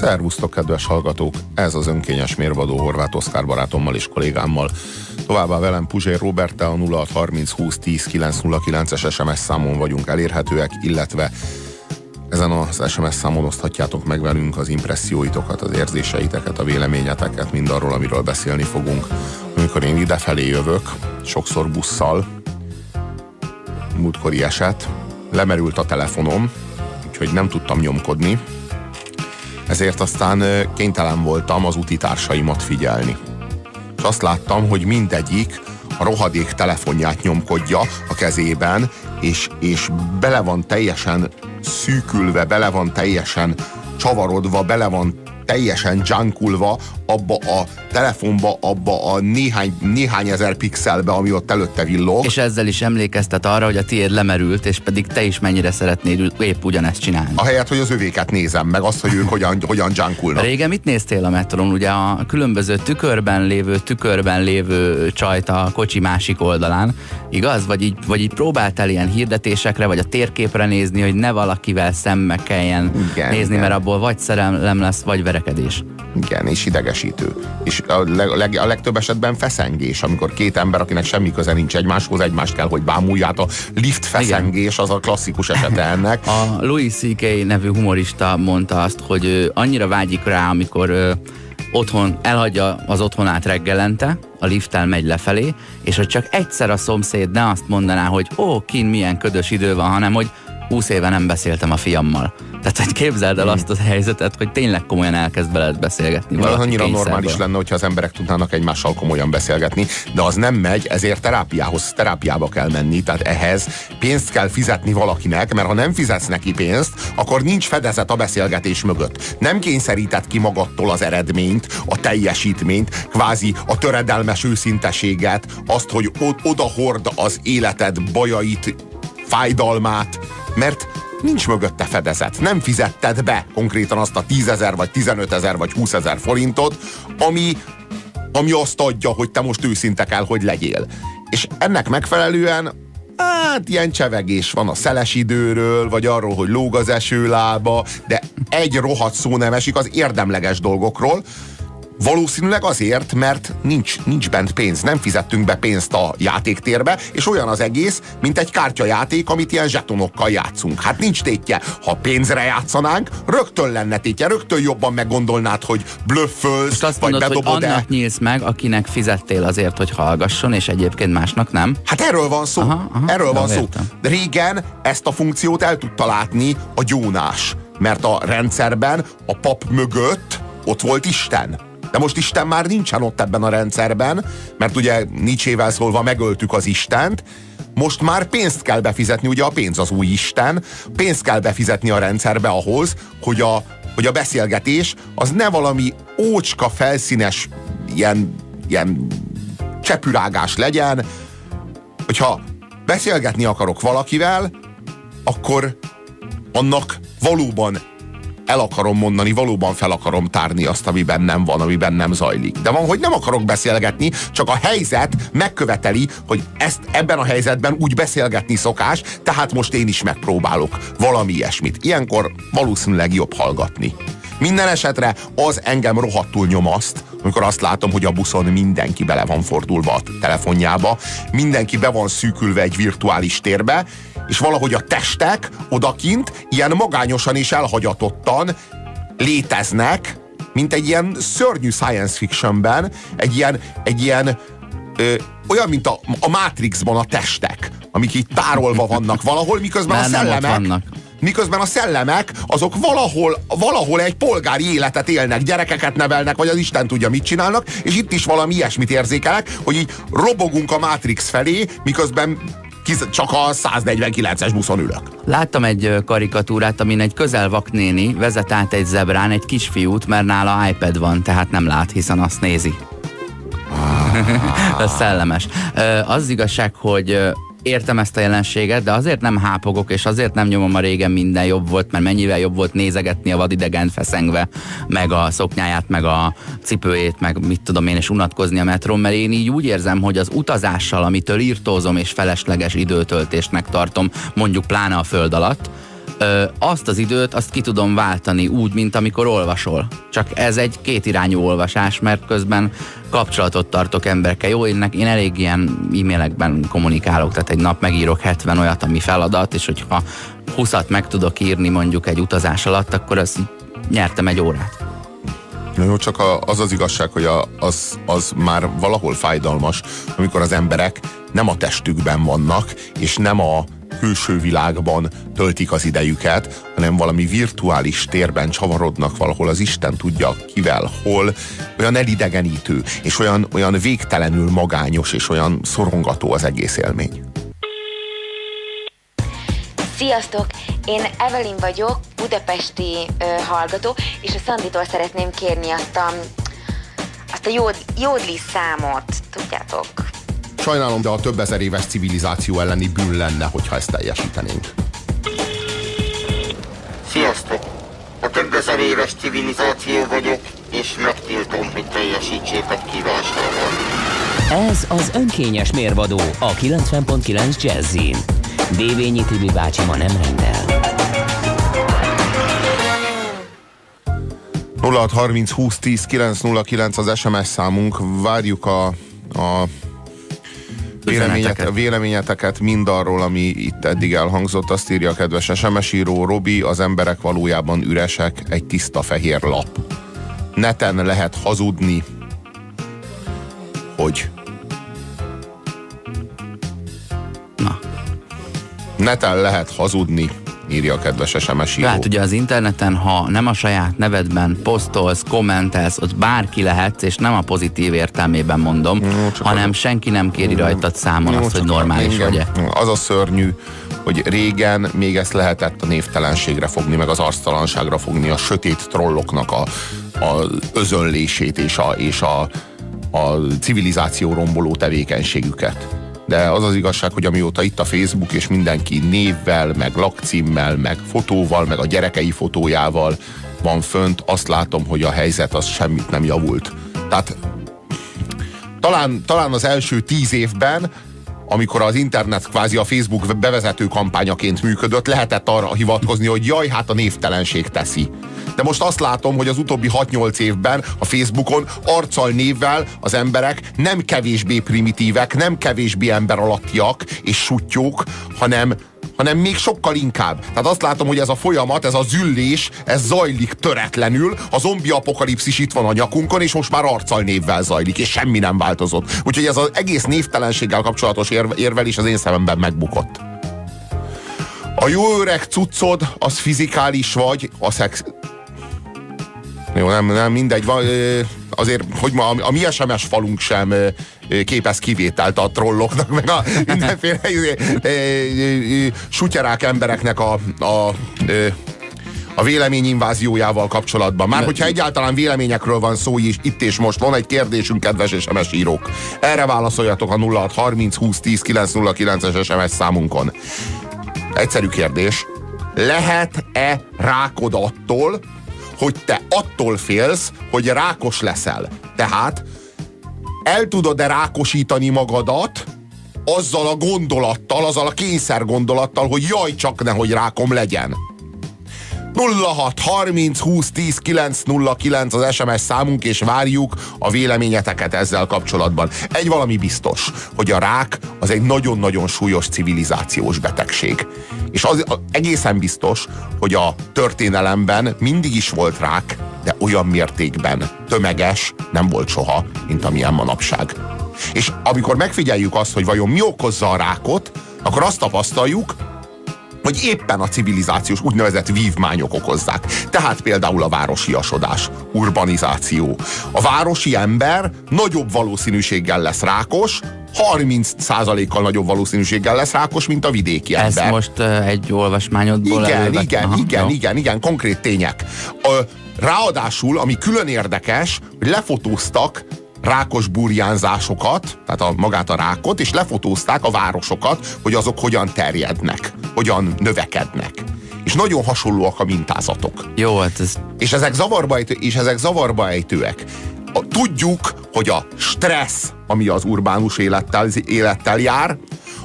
Szervusztok, kedves hallgatók! Ez az önkényes mérvadó Horváth Oszkár barátommal és kollégámmal. Továbbá velem Puzsér Robert, a 0630 20 10 909-es SMS számon vagyunk elérhetőek, illetve ezen az SMS számon oszthatjátok meg velünk az impresszióitokat, az érzéseiteket, a véleményeteket, mind arról, amiről beszélni fogunk. Amikor én idefelé jövök, sokszor busszal, múltkori eset, lemerült a telefonom, úgyhogy nem tudtam nyomkodni, ezért aztán kénytelen voltam az utitársaimat figyelni. És azt láttam, hogy mindegyik a rohadék telefonját nyomkodja a kezében, és, és bele van teljesen szűkülve, bele van teljesen csavarodva, bele van teljesen junkulva abba a telefonba, abba a néhány, néhány ezer pixelbe, ami ott előtte villog. És ezzel is emlékeztet arra, hogy a tiéd lemerült, és pedig te is mennyire szeretnéd épp ugyanezt csinálni. Ahelyett, hogy az övéket nézem, meg azt, hogy ők hogyan, hogyan junkulnak. Régen mit néztél a metron? Ugye a különböző tükörben lévő, tükörben lévő csajt a kocsi másik oldalán, igaz? Vagy így, vagy így próbáltál ilyen hirdetésekre, vagy a térképre nézni, hogy ne valakivel szembe kelljen igen, nézni, igen. mert abból vagy szerelem lesz, vagy verekedés. Igen, és idegesítő. És a, leg, a legtöbb esetben feszengés, amikor két ember, akinek semmi köze nincs egymáshoz, egymást kell, hogy bámulját. A lift feszengés az a klasszikus esete ennek. A Louis C.K. nevű humorista mondta azt, hogy ő annyira vágyik rá, amikor ő, otthon elhagyja az otthonát reggelente, a lifttel megy lefelé, és hogy csak egyszer a szomszéd ne azt mondaná, hogy ó, kin milyen ködös idő van, hanem hogy 20 éve nem beszéltem a fiammal. Tehát, hogy képzeld el azt a helyzetet, hogy tényleg komolyan elkezd veled beszélgetni. Az annyira normális lenne, hogyha az emberek tudnának egymással komolyan beszélgetni, de az nem megy, ezért terápiához, terápiába kell menni, tehát ehhez pénzt kell fizetni valakinek, mert ha nem fizetsz neki pénzt, akkor nincs fedezet a beszélgetés mögött. Nem kényszerített ki magadtól az eredményt, a teljesítményt, kvázi a töredelmes őszinteséget, azt, hogy oda hord az életed bajait, fájdalmát, mert nincs mögötte fedezet. Nem fizetted be konkrétan azt a 10 ezer, vagy 15 ezer, vagy 20 ezer forintot, ami, ami azt adja, hogy te most őszinte kell, hogy legyél. És ennek megfelelően hát ilyen csevegés van a szeles időről, vagy arról, hogy lóg az esőlába, de egy rohadt szó nem esik az érdemleges dolgokról, Valószínűleg azért, mert nincs, nincs bent pénz, nem fizettünk be pénzt a játéktérbe, és olyan az egész, mint egy kártyajáték, amit ilyen zsetonokkal játszunk. Hát nincs tétje. Ha pénzre játszanánk, rögtön lenne tétje, rögtön jobban meggondolnád, hogy blöffölsz, vagy mondod, bedobod hogy annak nyílsz meg, akinek fizettél azért, hogy hallgasson, és egyébként másnak nem? Hát erről van szó. Aha, aha, erről van szó. Régen ezt a funkciót el tudta látni a gyónás, mert a rendszerben a pap mögött ott volt Isten de most Isten már nincsen ott ebben a rendszerben, mert ugye Nietzsével szólva megöltük az Istent, most már pénzt kell befizetni, ugye a pénz az új Isten, pénzt kell befizetni a rendszerbe ahhoz, hogy a, hogy a beszélgetés az ne valami ócska felszínes ilyen, ilyen csepürágás legyen, hogyha beszélgetni akarok valakivel, akkor annak valóban el akarom mondani, valóban fel akarom tárni azt, ami bennem van, ami bennem zajlik. De van, hogy nem akarok beszélgetni, csak a helyzet megköveteli, hogy ezt ebben a helyzetben úgy beszélgetni szokás, tehát most én is megpróbálok valami ilyesmit. Ilyenkor valószínűleg jobb hallgatni. Minden esetre az engem rohadtul nyomaszt, amikor azt látom, hogy a buszon mindenki bele van fordulva a telefonjába, mindenki be van szűkülve egy virtuális térbe, és valahogy a testek odakint ilyen magányosan és elhagyatottan léteznek, mint egy ilyen szörnyű science fictionben, egy ilyen, egy ilyen ö, olyan, mint a, a Matrixban a testek, amik így tárolva vannak valahol, miközben Már a szellemek miközben a szellemek azok valahol, valahol egy polgári életet élnek, gyerekeket nevelnek, vagy az Isten tudja mit csinálnak, és itt is valami ilyesmit érzékelek, hogy így robogunk a Matrix felé, miközben csak a 149-es buszon ülök. Láttam egy karikatúrát, amin egy közelvak néni vezet át egy zebrán egy kisfiút, mert nála iPad van, tehát nem lát, hiszen azt nézi. Ah. Ez szellemes. Az igazság, hogy értem ezt a jelenséget, de azért nem hápogok, és azért nem nyomom a régen minden jobb volt, mert mennyivel jobb volt nézegetni a vadidegen feszengve, meg a szoknyáját, meg a cipőjét, meg mit tudom én, és unatkozni a metron, mert én így úgy érzem, hogy az utazással, amitől írtózom és felesleges időtöltésnek tartom, mondjuk pláne a föld alatt, ö, azt az időt, azt ki tudom váltani úgy, mint amikor olvasol. Csak ez egy kétirányú olvasás, mert közben kapcsolatot tartok emberekkel. Jó, én, én elég ilyen e-mailekben kommunikálok, tehát egy nap megírok 70 olyat, ami feladat, és hogyha 20-at meg tudok írni mondjuk egy utazás alatt, akkor az nyertem egy órát. Na jó, csak az az igazság, hogy az, az már valahol fájdalmas, amikor az emberek nem a testükben vannak, és nem a külső világban töltik az idejüket, hanem valami virtuális térben csavarodnak valahol az Isten tudja kivel, hol, olyan elidegenítő, és olyan, olyan végtelenül magányos, és olyan szorongató az egész élmény. Sziasztok! Én Evelyn vagyok, budapesti ö, hallgató, és a Szanditól szeretném kérni azt a, azt a jód, jódli számot, tudjátok? Sajnálom, de a több ezer éves civilizáció elleni bűn lenne, hogyha ezt teljesítenénk. Sziasztok! A több ezer éves civilizáció vagyok, és megtiltom, hogy teljesítsétek kívánságom. Ez az önkényes mérvadó a 90.9 Jazzin. Dévényi Tibi bácsi ma nem rendel. 0630 20 10 909 az SMS számunk. Várjuk a, a véleményet, véleményeteket mindarról, ami itt eddig elhangzott. Azt írja a kedves SMS író Robi, az emberek valójában üresek, egy tiszta fehér lap. Neten lehet hazudni, hogy Na. Neten lehet hazudni, írja a kedves SMS író. Hát ugye az interneten, ha nem a saját nevedben posztolsz, kommentelsz, ott bárki lehet, és nem a pozitív értelmében mondom, Jó, hanem a... senki nem kéri rajtad számon Jó, azt, hogy normális vagy-e. Az a szörnyű, hogy régen még ezt lehetett a névtelenségre fogni, meg az arctalanságra fogni, a sötét trolloknak a, a özönlését és a, és a, a civilizáció romboló tevékenységüket de az az igazság, hogy amióta itt a Facebook, és mindenki névvel, meg lakcímmel, meg fotóval, meg a gyerekei fotójával van fönt, azt látom, hogy a helyzet az semmit nem javult. Tehát talán, talán az első tíz évben amikor az internet kvázi a Facebook bevezető kampányaként működött, lehetett arra hivatkozni, hogy jaj, hát a névtelenség teszi. De most azt látom, hogy az utóbbi 6-8 évben a Facebookon arccal névvel az emberek nem kevésbé primitívek, nem kevésbé ember alattiak és sutyók, hanem, hanem még sokkal inkább. Tehát azt látom, hogy ez a folyamat, ez a züllés, ez zajlik töretlenül, a zombi apokalipszis itt van a nyakunkon, és most már arccal névvel zajlik, és semmi nem változott. Úgyhogy ez az egész névtelenséggel kapcsolatos érve, érvelés az én szememben megbukott. A jó öreg cuccod, az fizikális vagy, a szex... Jó, nem, nem mindegy. Van, azért, hogy ma a, a mi SMS falunk sem képez kivételt a trolloknak, meg a mindenféle sutyerák embereknek a, a a véleményinváziójával kapcsolatban. Már hogyha egyáltalán véleményekről van szó is, itt és most van egy kérdésünk, kedves SMS írók. Erre válaszoljatok a 0630 20 10 909-es SMS számunkon. Egyszerű kérdés. Lehet-e rákod attól, hogy te attól félsz, hogy rákos leszel? Tehát el tudod-e rákosítani magadat azzal a gondolattal, azzal a kényszer gondolattal, hogy jaj, csak nehogy rákom legyen. 06 30 20 10 909 az SMS számunk, és várjuk a véleményeteket ezzel kapcsolatban. Egy valami biztos, hogy a rák az egy nagyon-nagyon súlyos civilizációs betegség. És az, az egészen biztos, hogy a történelemben mindig is volt rák, de olyan mértékben tömeges nem volt soha, mint amilyen manapság. És amikor megfigyeljük azt, hogy vajon mi okozza a rákot, akkor azt tapasztaljuk, hogy éppen a civilizációs úgynevezett vívmányok okozzák. Tehát például a városiasodás, urbanizáció. A városi ember nagyobb valószínűséggel lesz rákos, 30%-kal nagyobb valószínűséggel lesz rákos, mint a vidéki ember. Ez most uh, egy olvasmányodból Igen, elővet. igen, Aha, igen, jó. igen, igen, konkrét tények. Uh, ráadásul, ami külön érdekes, hogy lefotóztak rákos burjánzásokat, tehát a, magát a rákot, és lefotózták a városokat, hogy azok hogyan terjednek, hogyan növekednek. És nagyon hasonlóak a mintázatok. Jó, hát ez... És ezek zavarba, ejtő, és ezek zavarba ejtőek. A, tudjuk, hogy a stressz, ami az urbánus élettel, élettel jár,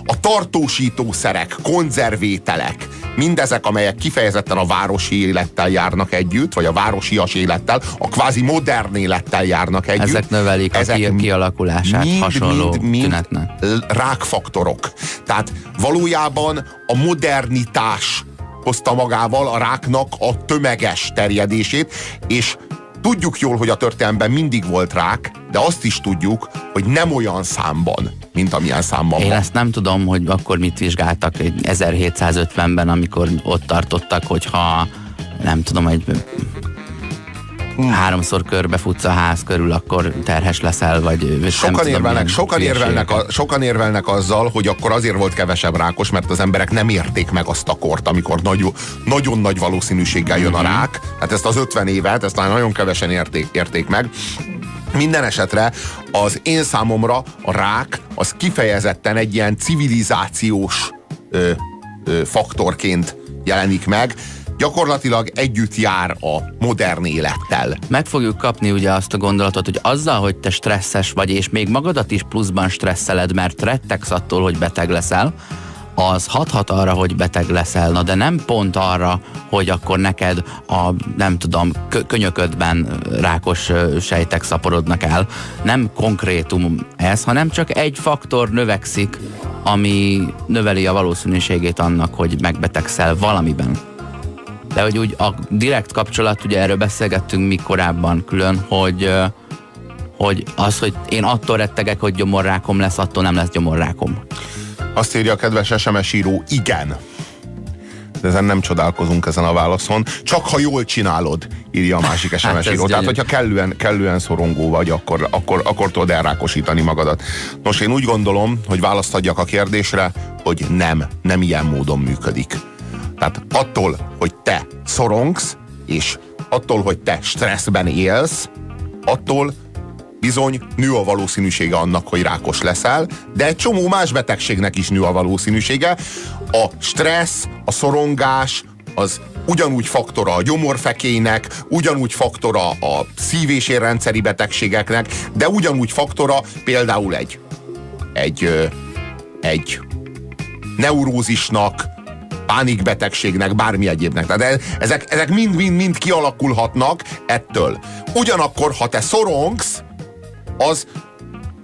a tartósítószerek, konzervételek, mindezek, amelyek kifejezetten a városi élettel járnak együtt, vagy a városias élettel, a kvázi modern élettel járnak együtt. Ezek növelik ezek a kialakulását mind, hasonló mind, mind tünetnek. rákfaktorok. Tehát valójában a modernitás hozta magával a ráknak a tömeges terjedését, és tudjuk jól, hogy a történelemben mindig volt rák, de azt is tudjuk, hogy nem olyan számban, mint amilyen számban Én van. ezt nem tudom, hogy akkor mit vizsgáltak 1750-ben, amikor ott tartottak, hogyha nem tudom, egy hmm. háromszor körbefutsz a ház körül, akkor terhes leszel, vagy sokan tudom, érvelnek, sokan érvelnek, a, sokan érvelnek azzal, hogy akkor azért volt kevesebb rákos, mert az emberek nem érték meg azt a kort, amikor nagyon, nagyon nagy valószínűséggel jön a mhm. rák. Hát ezt az 50 évet, ezt már nagyon kevesen érték, érték meg. Minden esetre az én számomra a rák az kifejezetten egy ilyen civilizációs ö, ö, faktorként jelenik meg gyakorlatilag együtt jár a modern élettel. Meg fogjuk kapni ugye azt a gondolatot, hogy azzal, hogy te stresszes vagy, és még magadat is pluszban stresszeled, mert rettegsz attól, hogy beteg leszel, az hathat arra, hogy beteg leszel, na de nem pont arra, hogy akkor neked a, nem tudom, könyöködben rákos sejtek szaporodnak el. Nem konkrétum ez, hanem csak egy faktor növekszik, ami növeli a valószínűségét annak, hogy megbetegszel valamiben de hogy úgy a direkt kapcsolat, ugye erről beszélgettünk mi korábban külön, hogy hogy az, hogy én attól rettegek, hogy gyomorrákom lesz, attól nem lesz gyomorrákom. Azt írja a kedves SMS író, igen. De ezen nem csodálkozunk ezen a válaszon. Csak ha jól csinálod, írja a másik SMS hát író. Tehát, hogyha kellően, kellően szorongó vagy, akkor, akkor, akkor tudod elrákosítani magadat. Nos, én úgy gondolom, hogy választ adjak a kérdésre, hogy nem, nem ilyen módon működik. Tehát attól, hogy te szorongsz, és attól, hogy te stresszben élsz, attól bizony nő a valószínűsége annak, hogy rákos leszel, de egy csomó más betegségnek is nő a valószínűsége. A stressz, a szorongás, az ugyanúgy faktora a gyomorfekének, ugyanúgy faktora a szív- és érrendszeri betegségeknek, de ugyanúgy faktora például egy, egy, egy neurózisnak, pánikbetegségnek, bármi egyébnek. Tehát ezek, ezek mind-mind-mind kialakulhatnak ettől. Ugyanakkor, ha te szorongsz, az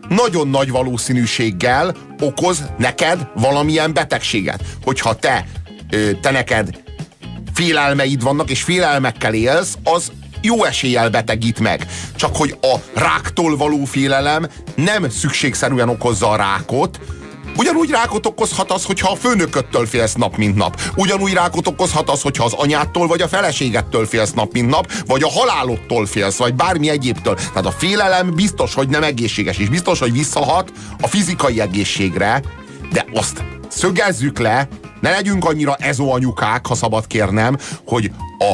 nagyon nagy valószínűséggel okoz neked valamilyen betegséget. Hogyha te, te neked félelmeid vannak, és félelmekkel élsz, az jó eséllyel betegít meg. Csak hogy a ráktól való félelem nem szükségszerűen okozza a rákot, Ugyanúgy rákot okozhat az, hogyha a főnököttől félsz nap, mint nap. Ugyanúgy rákot okozhat az, hogyha az anyától vagy a feleségettől félsz nap, mint nap, vagy a halálodtól félsz, vagy bármi egyébtől. Tehát a félelem biztos, hogy nem egészséges, és biztos, hogy visszahat a fizikai egészségre, de azt szögezzük le, ne legyünk annyira ezóanyukák, ha szabad kérnem, hogy a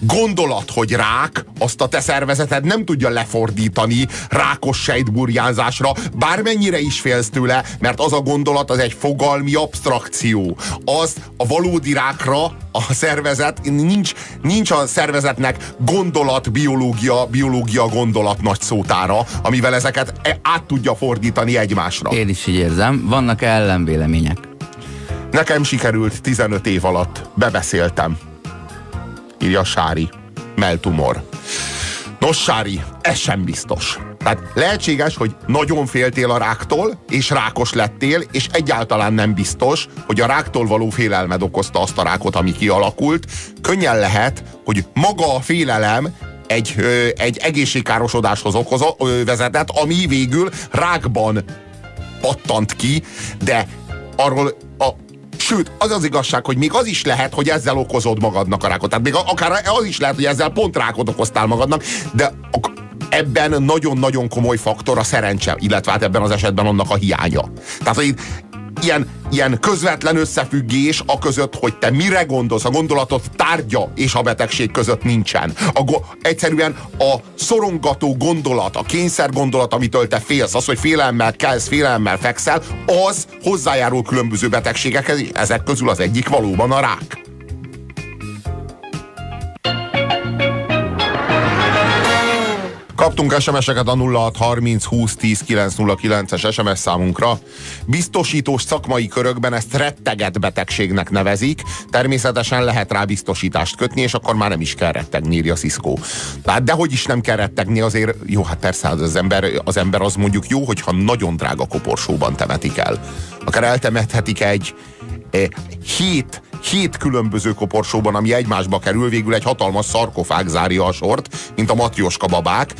gondolat, hogy rák, azt a te szervezeted nem tudja lefordítani rákos sejtburjánzásra, bármennyire is félsz tőle, mert az a gondolat az egy fogalmi abstrakció. Az a valódi rákra a szervezet, nincs, nincs a szervezetnek gondolat, biológia, biológia gondolat nagy szótára, amivel ezeket e- át tudja fordítani egymásra. Én is így érzem. Vannak ellenvélemények? Nekem sikerült 15 év alatt. Bebeszéltem írja Sári. Meltumor. Nos, Sári, ez sem biztos. Tehát lehetséges, hogy nagyon féltél a ráktól, és rákos lettél, és egyáltalán nem biztos, hogy a ráktól való félelmed okozta azt a rákot, ami kialakult. Könnyen lehet, hogy maga a félelem egy, egy egészségkárosodáshoz okoz, ö, vezetett, ami végül rákban pattant ki, de arról a Sőt, az az igazság, hogy még az is lehet, hogy ezzel okozod magadnak a rákot. Tehát még akár az is lehet, hogy ezzel pont rákot okoztál magadnak, de ebben nagyon-nagyon komoly faktor a szerencse, illetve hát ebben az esetben annak a hiánya. Tehát, hogy ilyen, ilyen közvetlen összefüggés a között, hogy te mire gondolsz, a gondolatot tárgya és a betegség között nincsen. A go- egyszerűen a szorongató gondolat, a kényszer gondolat, amitől te félsz, az, hogy félelemmel kelsz, félelemmel fekszel, az hozzájárul különböző betegségekhez, ezek közül az egyik valóban a rák. Kaptunk SMS-eket a 0630 20 10 909-es SMS számunkra. Biztosítós szakmai körökben ezt retteget betegségnek nevezik. Természetesen lehet rá biztosítást kötni, és akkor már nem is kell rettegni, írja Cisco. Tehát dehogy is nem kell rettegni, azért jó, hát persze az ember, az ember az mondjuk jó, hogyha nagyon drága koporsóban temetik el. Akár eltemethetik egy hét hét különböző koporsóban, ami egymásba kerül, végül egy hatalmas szarkofág zárja a sort, mint a matrioska babák.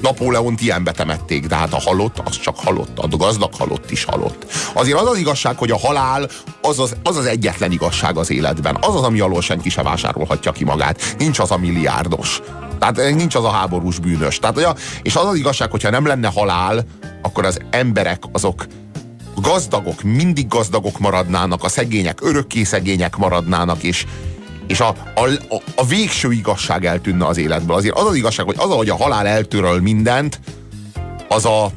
Napóleont ilyen betemették, de hát a halott, az csak halott, a gazdag halott is halott. Azért az az igazság, hogy a halál az az, az, az egyetlen igazság az életben. Az az, ami alól senki se vásárolhatja ki magát. Nincs az a milliárdos. Tehát nincs az a háborús bűnös. Tehát, és az az igazság, hogyha nem lenne halál, akkor az emberek azok gazdagok mindig gazdagok maradnának, a szegények örökké szegények maradnának, és, és a, a, a végső igazság eltűnne az életből. Azért az az igazság, hogy az, hogy a halál eltöröl mindent, az a,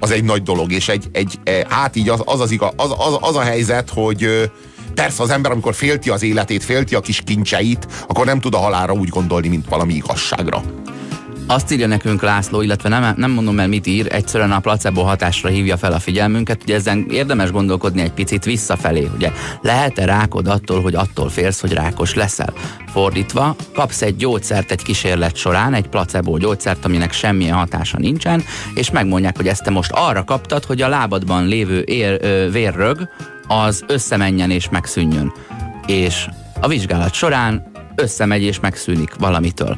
az egy nagy dolog, és egy, egy e, hát így az, az, az, igaz, az, az, az a helyzet, hogy persze az ember, amikor félti az életét, félti a kis kincseit, akkor nem tud a halálra úgy gondolni, mint valami igazságra. Azt írja nekünk László, illetve nem, nem mondom el, mit ír, egyszerűen a placebo hatásra hívja fel a figyelmünket, ugye ezen érdemes gondolkodni egy picit visszafelé, ugye lehet-e rákod attól, hogy attól félsz, hogy rákos leszel? Fordítva, kapsz egy gyógyszert egy kísérlet során, egy placebo gyógyszert, aminek semmilyen hatása nincsen, és megmondják, hogy ezt te most arra kaptad, hogy a lábadban lévő ér, ö, vérrög az összemenjen és megszűnjön. És a vizsgálat során összemegy és megszűnik valamitől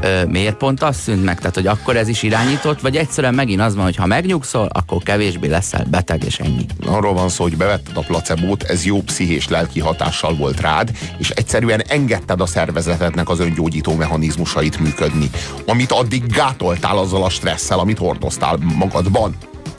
ö, miért pont az szűnt meg? Tehát, hogy akkor ez is irányított, vagy egyszerűen megint az van, hogy ha megnyugszol, akkor kevésbé leszel beteg, és ennyi. Arról van szó, hogy bevetted a placebót, ez jó pszichés lelki hatással volt rád, és egyszerűen engedted a szervezetednek az öngyógyító mechanizmusait működni, amit addig gátoltál azzal a stresszel, amit hordoztál magadban.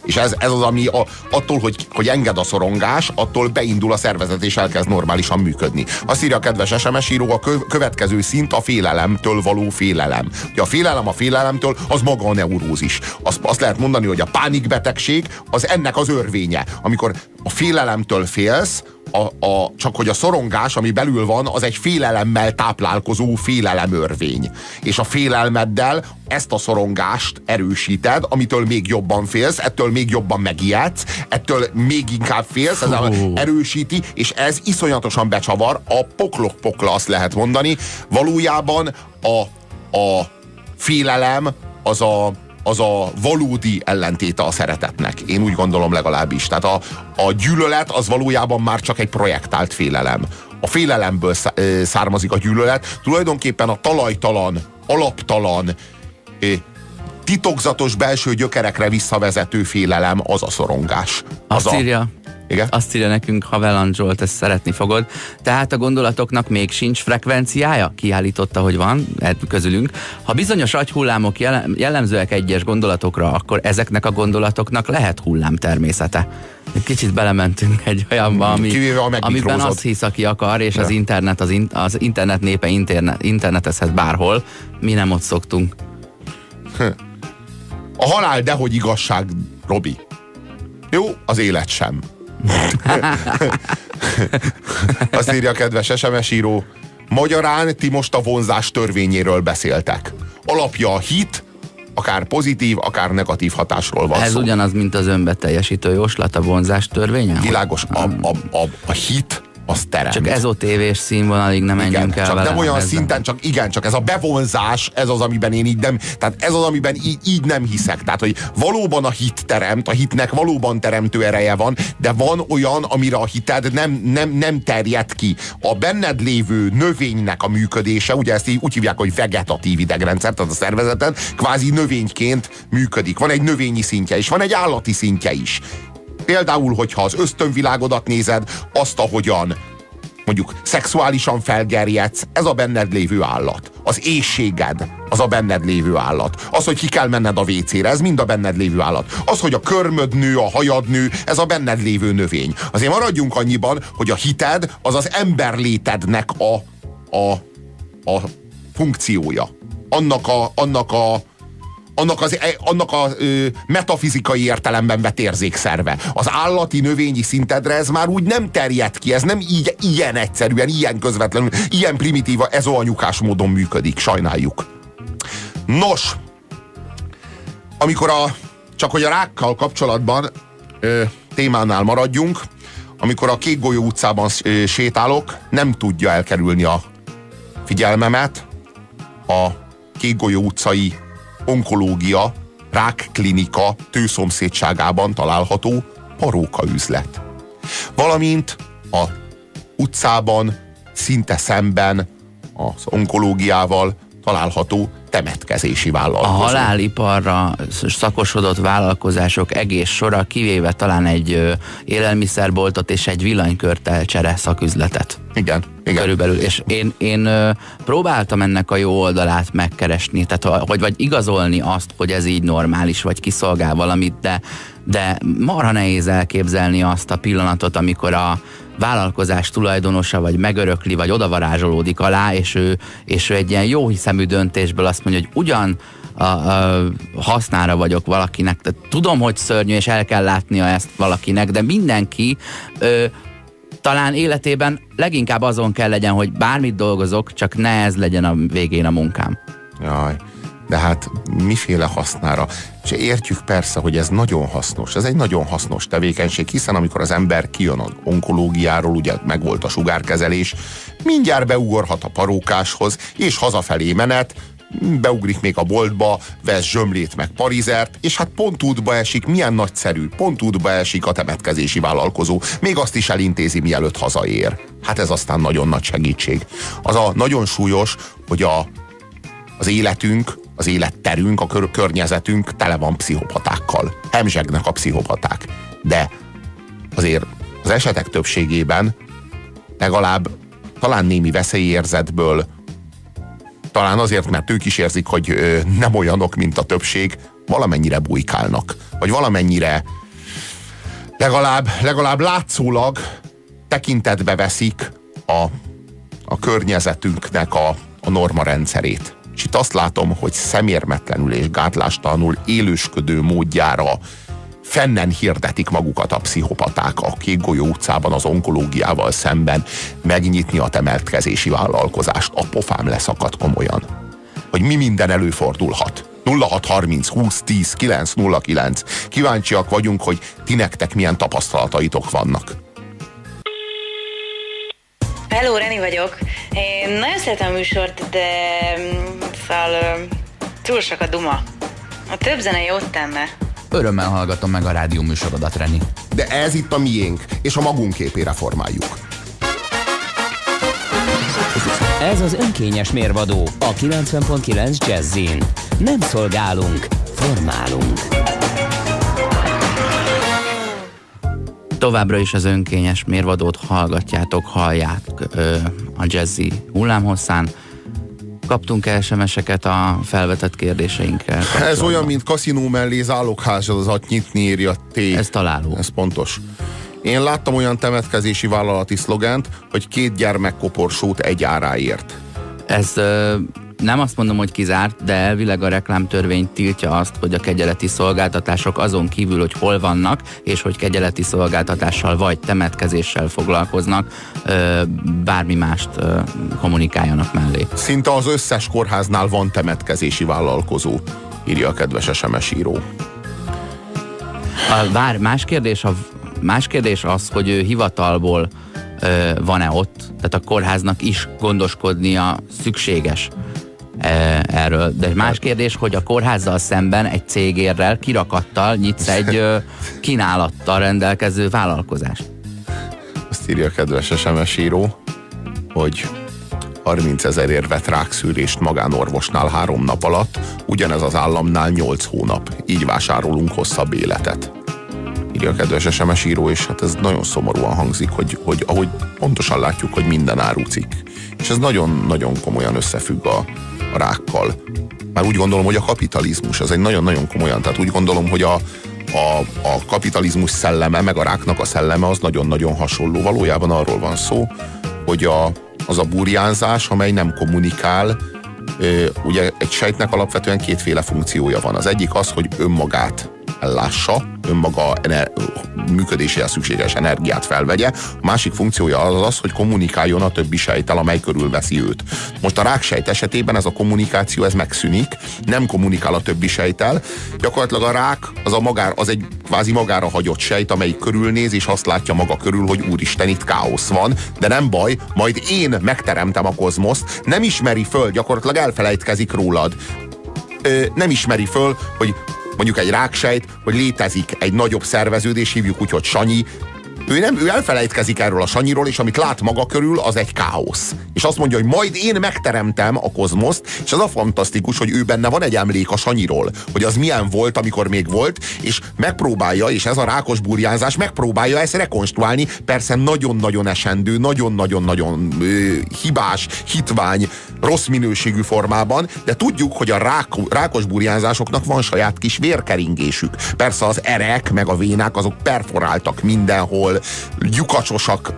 És ez, ez az, ami a, attól, hogy, hogy enged a szorongás, attól beindul a szervezet, és elkezd normálisan működni. Azt írja a kedves SMS író, a következő szint a félelemtől való félelem. Ugye a félelem a félelemtől, az maga a neurózis. Azt, azt lehet mondani, hogy a pánikbetegség az ennek az örvénye. Amikor a félelemtől félsz, a, a, csak hogy a szorongás, ami belül van, az egy félelemmel táplálkozó félelemörvény. És a félelmeddel ezt a szorongást erősíted, amitől még jobban félsz, ettől még jobban megijedsz, ettől még inkább félsz, ez erősíti, és ez iszonyatosan becsavar, a poklok pokla azt lehet mondani. Valójában a, a félelem az a, az a valódi ellentéte a szeretetnek. Én úgy gondolom legalábbis. Tehát a, a gyűlölet az valójában már csak egy projektált félelem. A félelemből származik a gyűlölet. Tulajdonképpen a talajtalan, alaptalan, titokzatos belső gyökerekre visszavezető félelem az a szorongás. Az Azt a, írja, igen? Azt írja nekünk Havelan Zsolt, ezt szeretni fogod. Tehát a gondolatoknak még sincs frekvenciája? Kiállította, hogy van közülünk. Ha bizonyos agyhullámok jellemzőek egyes gondolatokra, akkor ezeknek a gondolatoknak lehet hullám természete. Kicsit belementünk egy olyanba, ami, amiben azt hisz, aki akar, és ja. az internet, az, in, az internet népe internet, internetezhet bárhol. Mi nem ott szoktunk. A halál dehogy igazság, Robi. Jó, az élet sem. Azt írja a kedves SMS író. Magyarán ti most a vonzás törvényéről beszéltek. Alapja a hit, akár pozitív, akár negatív hatásról van Ez szó. ugyanaz, mint az önbeteljesítő jóslat a vonzás törvénye? Világos, a, a, a, a hit az teremt. Csak ezotévés színvonalig nem menjünk igen, el csak vele nem olyan ezzel. szinten, csak igen, csak ez a bevonzás, ez az, amiben én így nem, tehát ez az, amiben így, így nem hiszek. Tehát, hogy valóban a hit teremt, a hitnek valóban teremtő ereje van, de van olyan, amire a hited nem, nem, nem terjed ki. A benned lévő növénynek a működése, ugye ezt így úgy hívják, hogy vegetatív idegrendszer, tehát a szervezeten kvázi növényként működik. Van egy növényi szintje, és van egy állati szintje is. Például, hogyha az ösztönvilágodat nézed, azt, ahogyan mondjuk szexuálisan felgerjedsz, ez a benned lévő állat. Az éjséged, az a benned lévő állat. Az, hogy ki kell menned a vécére, ez mind a benned lévő állat. Az, hogy a körmöd nő, a hajad nő, ez a benned lévő növény. Azért maradjunk annyiban, hogy a hited az az emberlétednek a, a, a funkciója. Annak a, annak a, annak, az, e, annak a ö, metafizikai értelemben vett érzékszerve. Az állati, növényi szintedre ez már úgy nem terjed ki, ez nem így, ilyen egyszerűen, ilyen közvetlenül, ilyen primitíva, ez anyukás módon működik, sajnáljuk. Nos, amikor a, csak hogy a rákkal kapcsolatban ö, témánál maradjunk, amikor a Kék Golyó utcában ö, sétálok, nem tudja elkerülni a figyelmemet a Kék Golyó utcai onkológia rákklinika tőszomszédságában található paróka üzlet. Valamint a utcában, szinte szemben az onkológiával található temetkezési vállalkozó. A haláliparra szakosodott vállalkozások egész sora, kivéve talán egy élelmiszerboltot és egy villanykörtelcsere szaküzletet. Igen, igen. Körülbelül. És én, én próbáltam ennek a jó oldalát megkeresni, tehát hogy vagy igazolni azt, hogy ez így normális, vagy kiszolgál valamit, de, de marha nehéz elképzelni azt a pillanatot, amikor a, vállalkozás tulajdonosa, vagy megörökli, vagy odavarázsolódik alá, és ő, és ő egy ilyen jó hiszemű döntésből azt mondja, hogy ugyan a, a hasznára vagyok valakinek. Tehát tudom, hogy szörnyű, és el kell látnia ezt valakinek, de mindenki ö, talán életében leginkább azon kell legyen, hogy bármit dolgozok, csak ne ez legyen a végén a munkám. Jaj de hát miféle hasznára. És értjük persze, hogy ez nagyon hasznos, ez egy nagyon hasznos tevékenység, hiszen amikor az ember kijön az onkológiáról, ugye megvolt a sugárkezelés, mindjárt beugorhat a parókáshoz, és hazafelé menet, beugrik még a boltba, vesz zsömlét meg parizert, és hát pont útba esik, milyen nagyszerű, pont útba esik a temetkezési vállalkozó. Még azt is elintézi, mielőtt hazaér. Hát ez aztán nagyon nagy segítség. Az a nagyon súlyos, hogy a, az életünk, az életterünk, a kör- környezetünk tele van pszichopatákkal. Hemzsegnek a pszichopaták. De azért az esetek többségében legalább talán némi veszélyérzetből, talán azért, mert ők is érzik, hogy nem olyanok, mint a többség, valamennyire bujkálnak. Vagy valamennyire legalább, legalább látszólag tekintetbe veszik a, a környezetünknek a, a norma rendszerét. És itt azt látom, hogy szemérmetlenül és gátlástalanul élősködő módjára fennen hirdetik magukat a pszichopaták a Kék Golyó utcában az onkológiával szemben megnyitni a temeltkezési vállalkozást. A pofám leszakadt komolyan. Hogy mi minden előfordulhat. 0630 20 10 909. Kíváncsiak vagyunk, hogy ti nektek milyen tapasztalataitok vannak. Hello, Reni vagyok. Én nagyon szeretem a műsort, de szóval túl sok a duma. A több zene jót tenne. Örömmel hallgatom meg a rádió műsorodat, Reni. De ez itt a miénk, és a magunk képére formáljuk. Ez az önkényes mérvadó a 90.9 Jazzin. Nem szolgálunk, formálunk. Továbbra is az önkényes mérvadót hallgatjátok, hallják ö, a jazzy hullámhosszán. Kaptunk el SMS-eket a felvetett kérdéseinkkel. Ez olyan, mint kaszinó mellé zálogházat nyitni írja T. Ez találó. Ez pontos. Én láttam olyan temetkezési vállalati szlogent, hogy két gyermek koporsót egy áráért. Ez nem azt mondom, hogy kizárt, de elvileg a reklámtörvény tiltja azt, hogy a kegyeleti szolgáltatások azon kívül, hogy hol vannak, és hogy kegyeleti szolgáltatással vagy temetkezéssel foglalkoznak, bármi mást kommunikáljanak mellé. Szinte az összes kórháznál van temetkezési vállalkozó, írja a kedves SMS író. A, bár más kérdés, a, más kérdés az, hogy ő hivatalból van-e ott, tehát a kórháznak is gondoskodnia szükséges erről. De más kérdés, hogy a kórházzal szemben egy cégérrel, kirakattal nyitsz egy kínálattal rendelkező vállalkozást. Azt írja a kedves SMS író, hogy 30 ezerért vett rákszűrést magánorvosnál három nap alatt, ugyanez az államnál 8 hónap. Így vásárolunk hosszabb életet. Írja a kedves SMS író, és hát ez nagyon szomorúan hangzik, hogy, hogy ahogy pontosan látjuk, hogy minden árucik. És ez nagyon-nagyon komolyan összefügg a, a rákkal. Már úgy gondolom, hogy a kapitalizmus, ez egy nagyon-nagyon komolyan, tehát úgy gondolom, hogy a, a, a kapitalizmus szelleme, meg a ráknak a szelleme az nagyon-nagyon hasonló. Valójában arról van szó, hogy a, az a burjánzás, amely nem kommunikál, ugye egy sejtnek alapvetően kétféle funkciója van. Az egyik az, hogy önmagát ellássa, önmaga ener- működéséhez szükséges energiát felvegye. A másik funkciója az az, hogy kommunikáljon a többi sejtel, amely körülveszi őt. Most a ráksejt esetében ez a kommunikáció ez megszűnik, nem kommunikál a többi sejtel. Gyakorlatilag a rák az, a magár, az egy kvázi magára hagyott sejt, amelyik körülnéz, és azt látja maga körül, hogy úristen, itt káosz van, de nem baj, majd én megteremtem a kozmoszt, nem ismeri föl, gyakorlatilag elfelejtkezik rólad. Ö, nem ismeri föl, hogy mondjuk egy ráksejt, hogy létezik egy nagyobb szerveződés, hívjuk úgy, hogy Sanyi, ő nem, ő elfelejtkezik erről a Sanyiról, és amit lát maga körül, az egy káosz. És azt mondja, hogy majd én megteremtem a kozmoszt, és az a fantasztikus, hogy ő benne van egy emlék a Sanyiról, hogy az milyen volt, amikor még volt, és megpróbálja, és ez a rákos burjánzás megpróbálja ezt rekonstruálni, persze nagyon-nagyon esendő, nagyon-nagyon-nagyon hibás, hitvány, rossz minőségű formában, de tudjuk, hogy a rák, rákos burjánzásoknak van saját kis vérkeringésük. Persze az erek, meg a vénák, azok perforáltak mindenhol, lyukacsosak,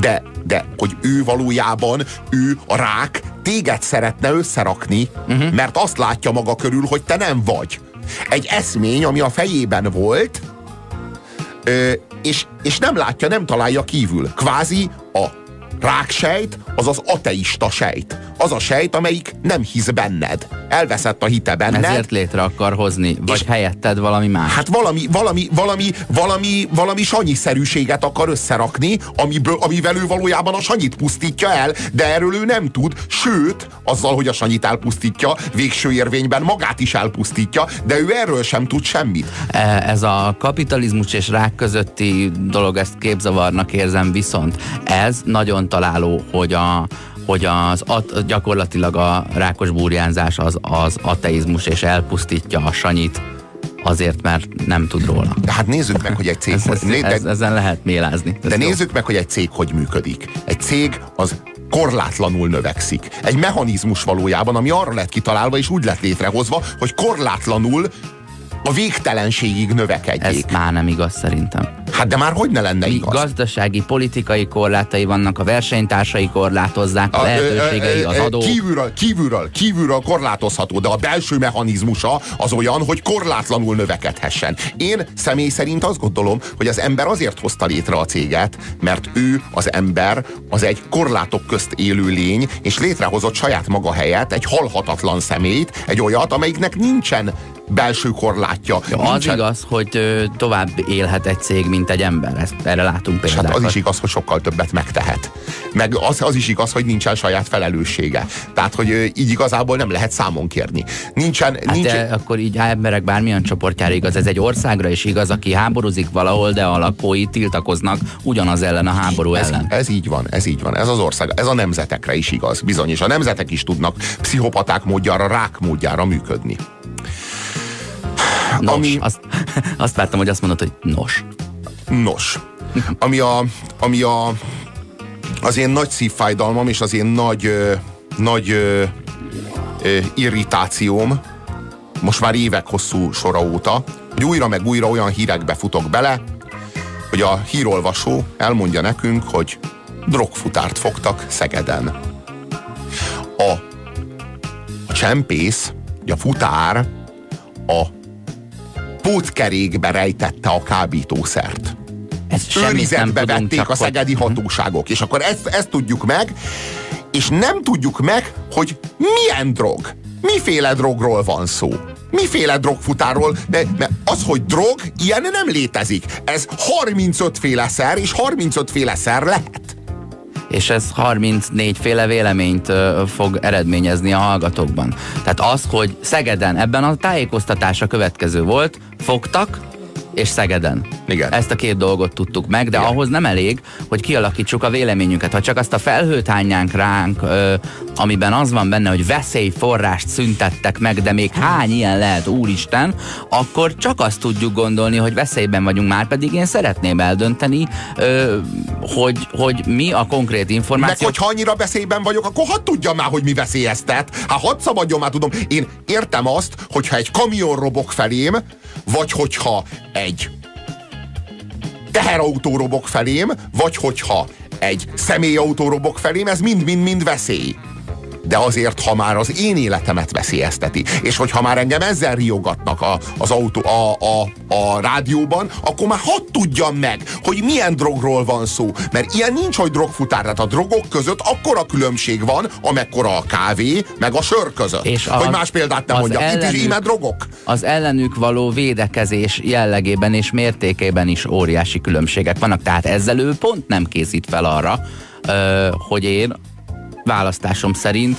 de, de hogy ő valójában, ő a rák téged szeretne összerakni, uh-huh. mert azt látja maga körül, hogy te nem vagy. Egy eszmény, ami a fejében volt, ö, és, és nem látja, nem találja kívül. Kvázi a ráksejt az az ateista sejt. Az a sejt, amelyik nem hisz benned. Elveszett a hite benned. Ezért létre akar hozni, vagy helyetted valami más. Hát valami, valami, valami, valami, valami sanyiszerűséget akar összerakni, amiből, amivel ő valójában a sanyit pusztítja el, de erről ő nem tud, sőt, azzal, hogy a sanyit elpusztítja, végső érvényben magát is elpusztítja, de ő erről sem tud semmit. E, ez a kapitalizmus és rák közötti dolog, ezt képzavarnak érzem, viszont ez nagyon találó, hogy a, hogy az at, gyakorlatilag a rákos burjánzás az, az ateizmus, és elpusztítja a sanyit azért, mert nem tud róla. De hát nézzük meg, hogy egy cég... ez, ez, né, ez, ezen lehet mélázni. De nézzük meg, hogy egy cég hogy működik. Egy cég az korlátlanul növekszik. Egy mechanizmus valójában, ami arra lett kitalálva és úgy lett létrehozva, hogy korlátlanul a végtelenségig növekedjék. Ez már nem igaz szerintem. Hát de már hogy ne lenne igaz? Gazdasági, politikai korlátai vannak, a versenytársai korlátozzák, a, a lehetőségei, az adó. Kívülről, kívülről, kívülről korlátozható, de a belső mechanizmusa az olyan, hogy korlátlanul növekedhessen. Én személy szerint azt gondolom, hogy az ember azért hozta létre a céget, mert ő, az ember, az egy korlátok közt élő lény, és létrehozott saját maga helyett egy halhatatlan szemét, egy olyat, amelyiknek nincsen belső korlátja. Ja, az nincsen... igaz, hogy ö, tovább élhet egy cég, mint egy ember. Ezt, erre látunk például. Hát az is igaz, hogy sokkal többet megtehet. Meg az, az is igaz, hogy nincsen saját felelőssége. Tehát, hogy ö, így igazából nem lehet számon kérni. Nincsen, hát nincsen... De akkor így emberek bármilyen csoportjára igaz. Ez egy országra is igaz, aki háborúzik valahol, de a lakói tiltakoznak ugyanaz ellen a háború ez, ellen. Ez így van, ez így van. Ez az ország, ez a nemzetekre is igaz. Bizony, és a nemzetek is tudnak pszichopaták módjára, rák módjára működni. Nos, ami... azt, azt vártam, hogy azt mondod, hogy nos. Nos. Ami a, ami a az én nagy szívfájdalmam és az én nagy, ö, nagy ö, ö, irritációm most már évek hosszú sora óta, hogy újra meg újra olyan hírekbe futok bele, hogy a hírolvasó elmondja nekünk, hogy drogfutárt fogtak Szegeden. A, a csempész, a futár a pótkerékbe rejtette a kábítószert. Őrizetbe vették a szegedi hogy... hatóságok. És akkor ezt, ezt tudjuk meg, és nem tudjuk meg, hogy milyen drog. Miféle drogról van szó. Miféle drogfutáról, de, de az, hogy drog, ilyen nem létezik. Ez 35 féle szer, és 35 féle szer lehet és ez 34 féle véleményt fog eredményezni a hallgatókban. Tehát az, hogy Szegeden ebben a tájékoztatása következő volt, fogtak, és Szegeden. Igen. Ezt a két dolgot tudtuk meg, de Igen. ahhoz nem elég, hogy kialakítsuk a véleményünket. Ha csak azt a felhőt hányánk ránk, ö, amiben az van benne, hogy veszélyforrást szüntettek meg, de még hány ilyen lehet, úristen, akkor csak azt tudjuk gondolni, hogy veszélyben vagyunk már, pedig én szeretném eldönteni, ö, hogy, hogy mi a konkrét információ. Meg hogyha annyira veszélyben vagyok, akkor hadd tudjam már, hogy mi veszélyeztet. Hát hadd szabadjon már, tudom. Én értem azt, hogyha egy kamion robok felém, vagy hogyha egy teherautó robok felém, vagy hogyha egy személyautó robok felém, ez mind-mind-mind veszély. De azért, ha már az én életemet veszélyezteti, és hogyha már engem ezzel riogatnak a, az autó, a, a, a rádióban, akkor már hadd tudjam meg, hogy milyen drogról van szó. Mert ilyen nincs, hogy drogfutár. Tehát a drogok között akkora különbség van, amekkora a kávé, meg a sör között. És a, hogy más példát nem mondjak. Ellenük, Itt is íme drogok. Az ellenük való védekezés jellegében és mértékében is óriási különbségek vannak. Tehát ezzel ő pont nem készít fel arra, hogy én választásom szerint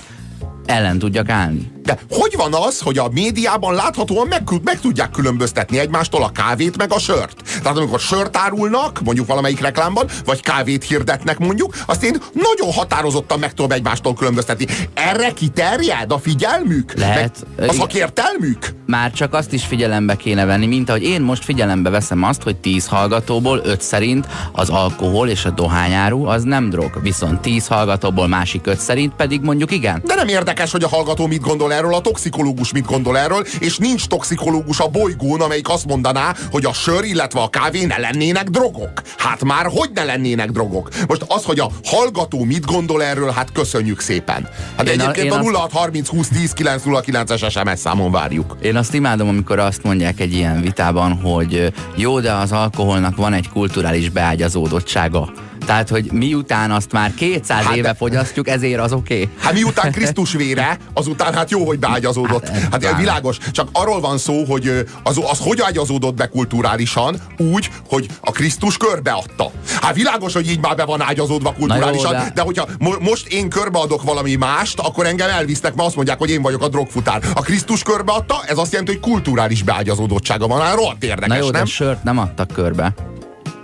ellen tudjak állni. De hogy van az, hogy a médiában láthatóan meg, meg tudják különböztetni egymástól a kávét meg a sört? Tehát amikor sört árulnak, mondjuk valamelyik reklámban, vagy kávét hirdetnek mondjuk, azt én nagyon határozottan meg tudom egymástól különböztetni. Erre kiterjed a figyelmük? Lehet. Meg a szakértelmük? Már csak azt is figyelembe kéne venni, mint ahogy én most figyelembe veszem azt, hogy 10 hallgatóból 5 szerint az alkohol és a dohányáru az nem drog, viszont 10 hallgatóból másik 5 szerint pedig mondjuk igen. De nem érdekes, hogy a hallgató mit gondol erről, a toxikológus mit gondol erről, és nincs toxikológus a bolygón, amelyik azt mondaná, hogy a sör, illetve a kávé ne lennének drogok. Hát már hogy ne lennének drogok? Most az, hogy a hallgató mit gondol erről, hát köszönjük szépen. Hát én egyébként a, a 0630 20 10 909-es SMS számon várjuk. Én azt imádom, amikor azt mondják egy ilyen vitában, hogy jó, de az alkoholnak van egy kulturális beágyazódottsága tehát, hogy miután azt már 200 hát éve fogyasztjuk, ezért az oké? Okay? Hát miután Krisztus vére, azután hát jó, hogy beágyazódott. Hát, hát világos. Csak arról van szó, hogy az, az hogy ágyazódott be kulturálisan, úgy, hogy a Krisztus körbeadta. Hát világos, hogy így már be van ágyazódva kulturálisan, jó, de... de hogyha mo- most én körbeadok valami mást, akkor engem elvisznek, mert azt mondják, hogy én vagyok a drogfutár. A Krisztus körbeadta, ez azt jelenti, hogy kulturális beágyazódottsága van. Hát rohadt érdekes, Na jó, nem? de sört nem adtak körbe.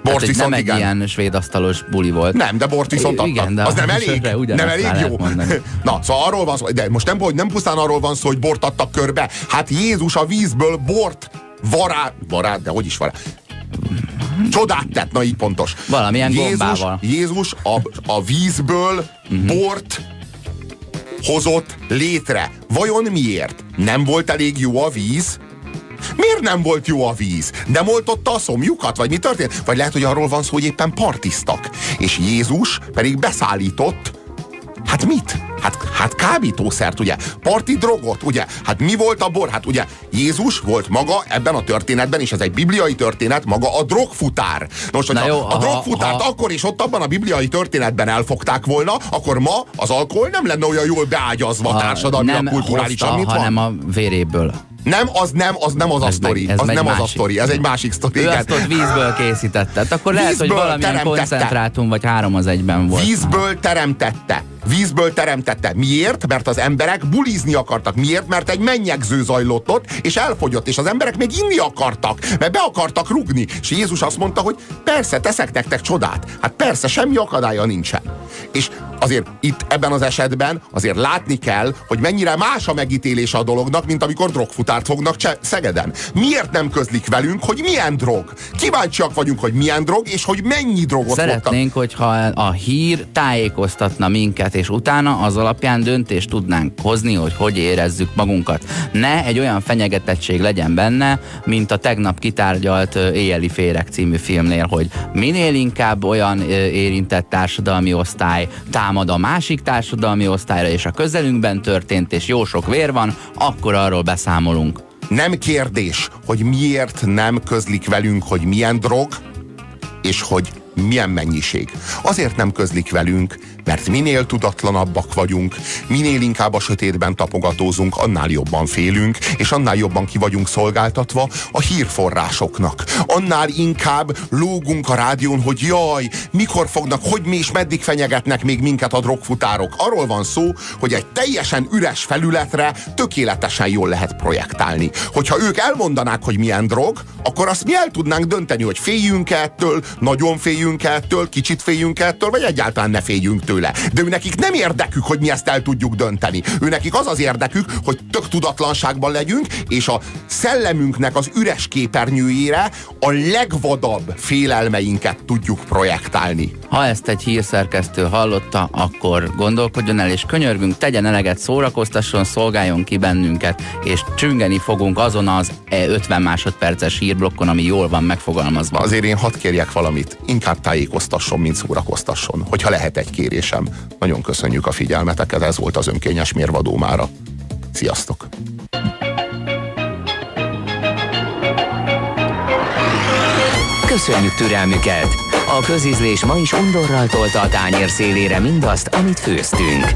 Bort hát, viszont nem igen. egy ilyen svéd asztalos buli volt. Nem, de bort viszont adtak. Igen, de az nem elég? Nem elég jó? Na, szóval arról van szó, de most nem, nem pusztán arról van szó, hogy bort adtak körbe. Hát Jézus a vízből bort vará, vará, de hogy is vará, csodát tett, na így pontos. Valamilyen Jézus, gombával. Jézus a, a vízből uh-huh. bort hozott létre. Vajon miért? Nem volt elég jó a víz? Miért nem volt jó a víz? Nem oltotta a szomjukat? Vagy mi történt? Vagy lehet, hogy arról van szó, hogy éppen partiztak. És Jézus pedig beszállított Hát mit? Hát, hát kábítószert, ugye? Parti drogot, ugye? Hát mi volt a bor? Hát ugye Jézus volt maga ebben a történetben, és ez egy bibliai történet, maga a drogfutár. Most, hogyha jó, a drogfutárt ha... akkor is ott abban a bibliai történetben elfogták volna, akkor ma az alkohol nem lenne olyan jól beágyazva társadalmi, kulturálisan, mint hanem van. a véréből. Nem, az nem, az nem az ez a sztori. Ez az nem másik. az a sztori, ez egy másik sztori. Ő azt ott vízből készítette. Akkor vízből lehet, hogy valamilyen teremtette. koncentrátum vagy három az egyben volt. Vízből teremtette. Vízből teremtette. Miért? Mert az emberek bulizni akartak. Miért? Mert egy mennyegző zajlott ott, és elfogyott, és az emberek még inni akartak, mert be akartak rugni. És Jézus azt mondta, hogy persze, teszek nektek csodát. Hát persze, semmi akadálya nincsen. És azért itt ebben az esetben azért látni kell, hogy mennyire más a megítélése a dolognak, mint amikor drogfutárt fognak cse- Szegeden. Miért nem közlik velünk, hogy milyen drog? Kíváncsiak vagyunk, hogy milyen drog, és hogy mennyi drogot Szeretnénk, fogtak. hogyha a hír tájékoztatna minket, és utána az alapján döntést tudnánk hozni, hogy hogy érezzük magunkat. Ne egy olyan fenyegetettség legyen benne, mint a tegnap kitárgyalt Éjjeli Férek című filmnél, hogy minél inkább olyan érintett társadalmi osztály támad a másik társadalmi osztályra, és a közelünkben történt, és jó sok vér van, akkor arról beszámolunk. Nem kérdés, hogy miért nem közlik velünk, hogy milyen drog, és hogy milyen mennyiség. Azért nem közlik velünk, mert minél tudatlanabbak vagyunk, minél inkább a sötétben tapogatózunk, annál jobban félünk, és annál jobban ki vagyunk szolgáltatva a hírforrásoknak. Annál inkább lógunk a rádión, hogy jaj, mikor fognak, hogy mi is meddig fenyegetnek még minket a drogfutárok. Arról van szó, hogy egy teljesen üres felületre tökéletesen jól lehet projektálni. Hogyha ők elmondanák, hogy milyen drog, akkor azt mi el tudnánk dönteni, hogy féljünk ettől, nagyon féljünk ettől, kicsit féljünk ettől, vagy egyáltalán ne féljünk tőle. De ő nekik nem érdekük, hogy mi ezt el tudjuk dönteni. Ő nekik az az érdekük, hogy tök tudatlanságban legyünk, és a szellemünknek az üres képernyőjére a legvadabb félelmeinket tudjuk projektálni. Ha ezt egy hírszerkesztő hallotta, akkor gondolkodjon el, és könyörgünk, tegyen eleget, szórakoztasson, szolgáljon ki bennünket, és csüngeni fogunk azon az 50 másodperces hírblokkon, ami jól van megfogalmazva. Azért én hadd kérjek valamit, inkább tájékoztasson, mint szórakoztasson, hogyha lehet egy kérésem. Nagyon köszönjük a figyelmeteket, ez volt az önkényes mérvadó mára. Sziasztok! Köszönjük türelmüket! A közízlés ma is undorral tolta a tányér szélére mindazt, amit főztünk.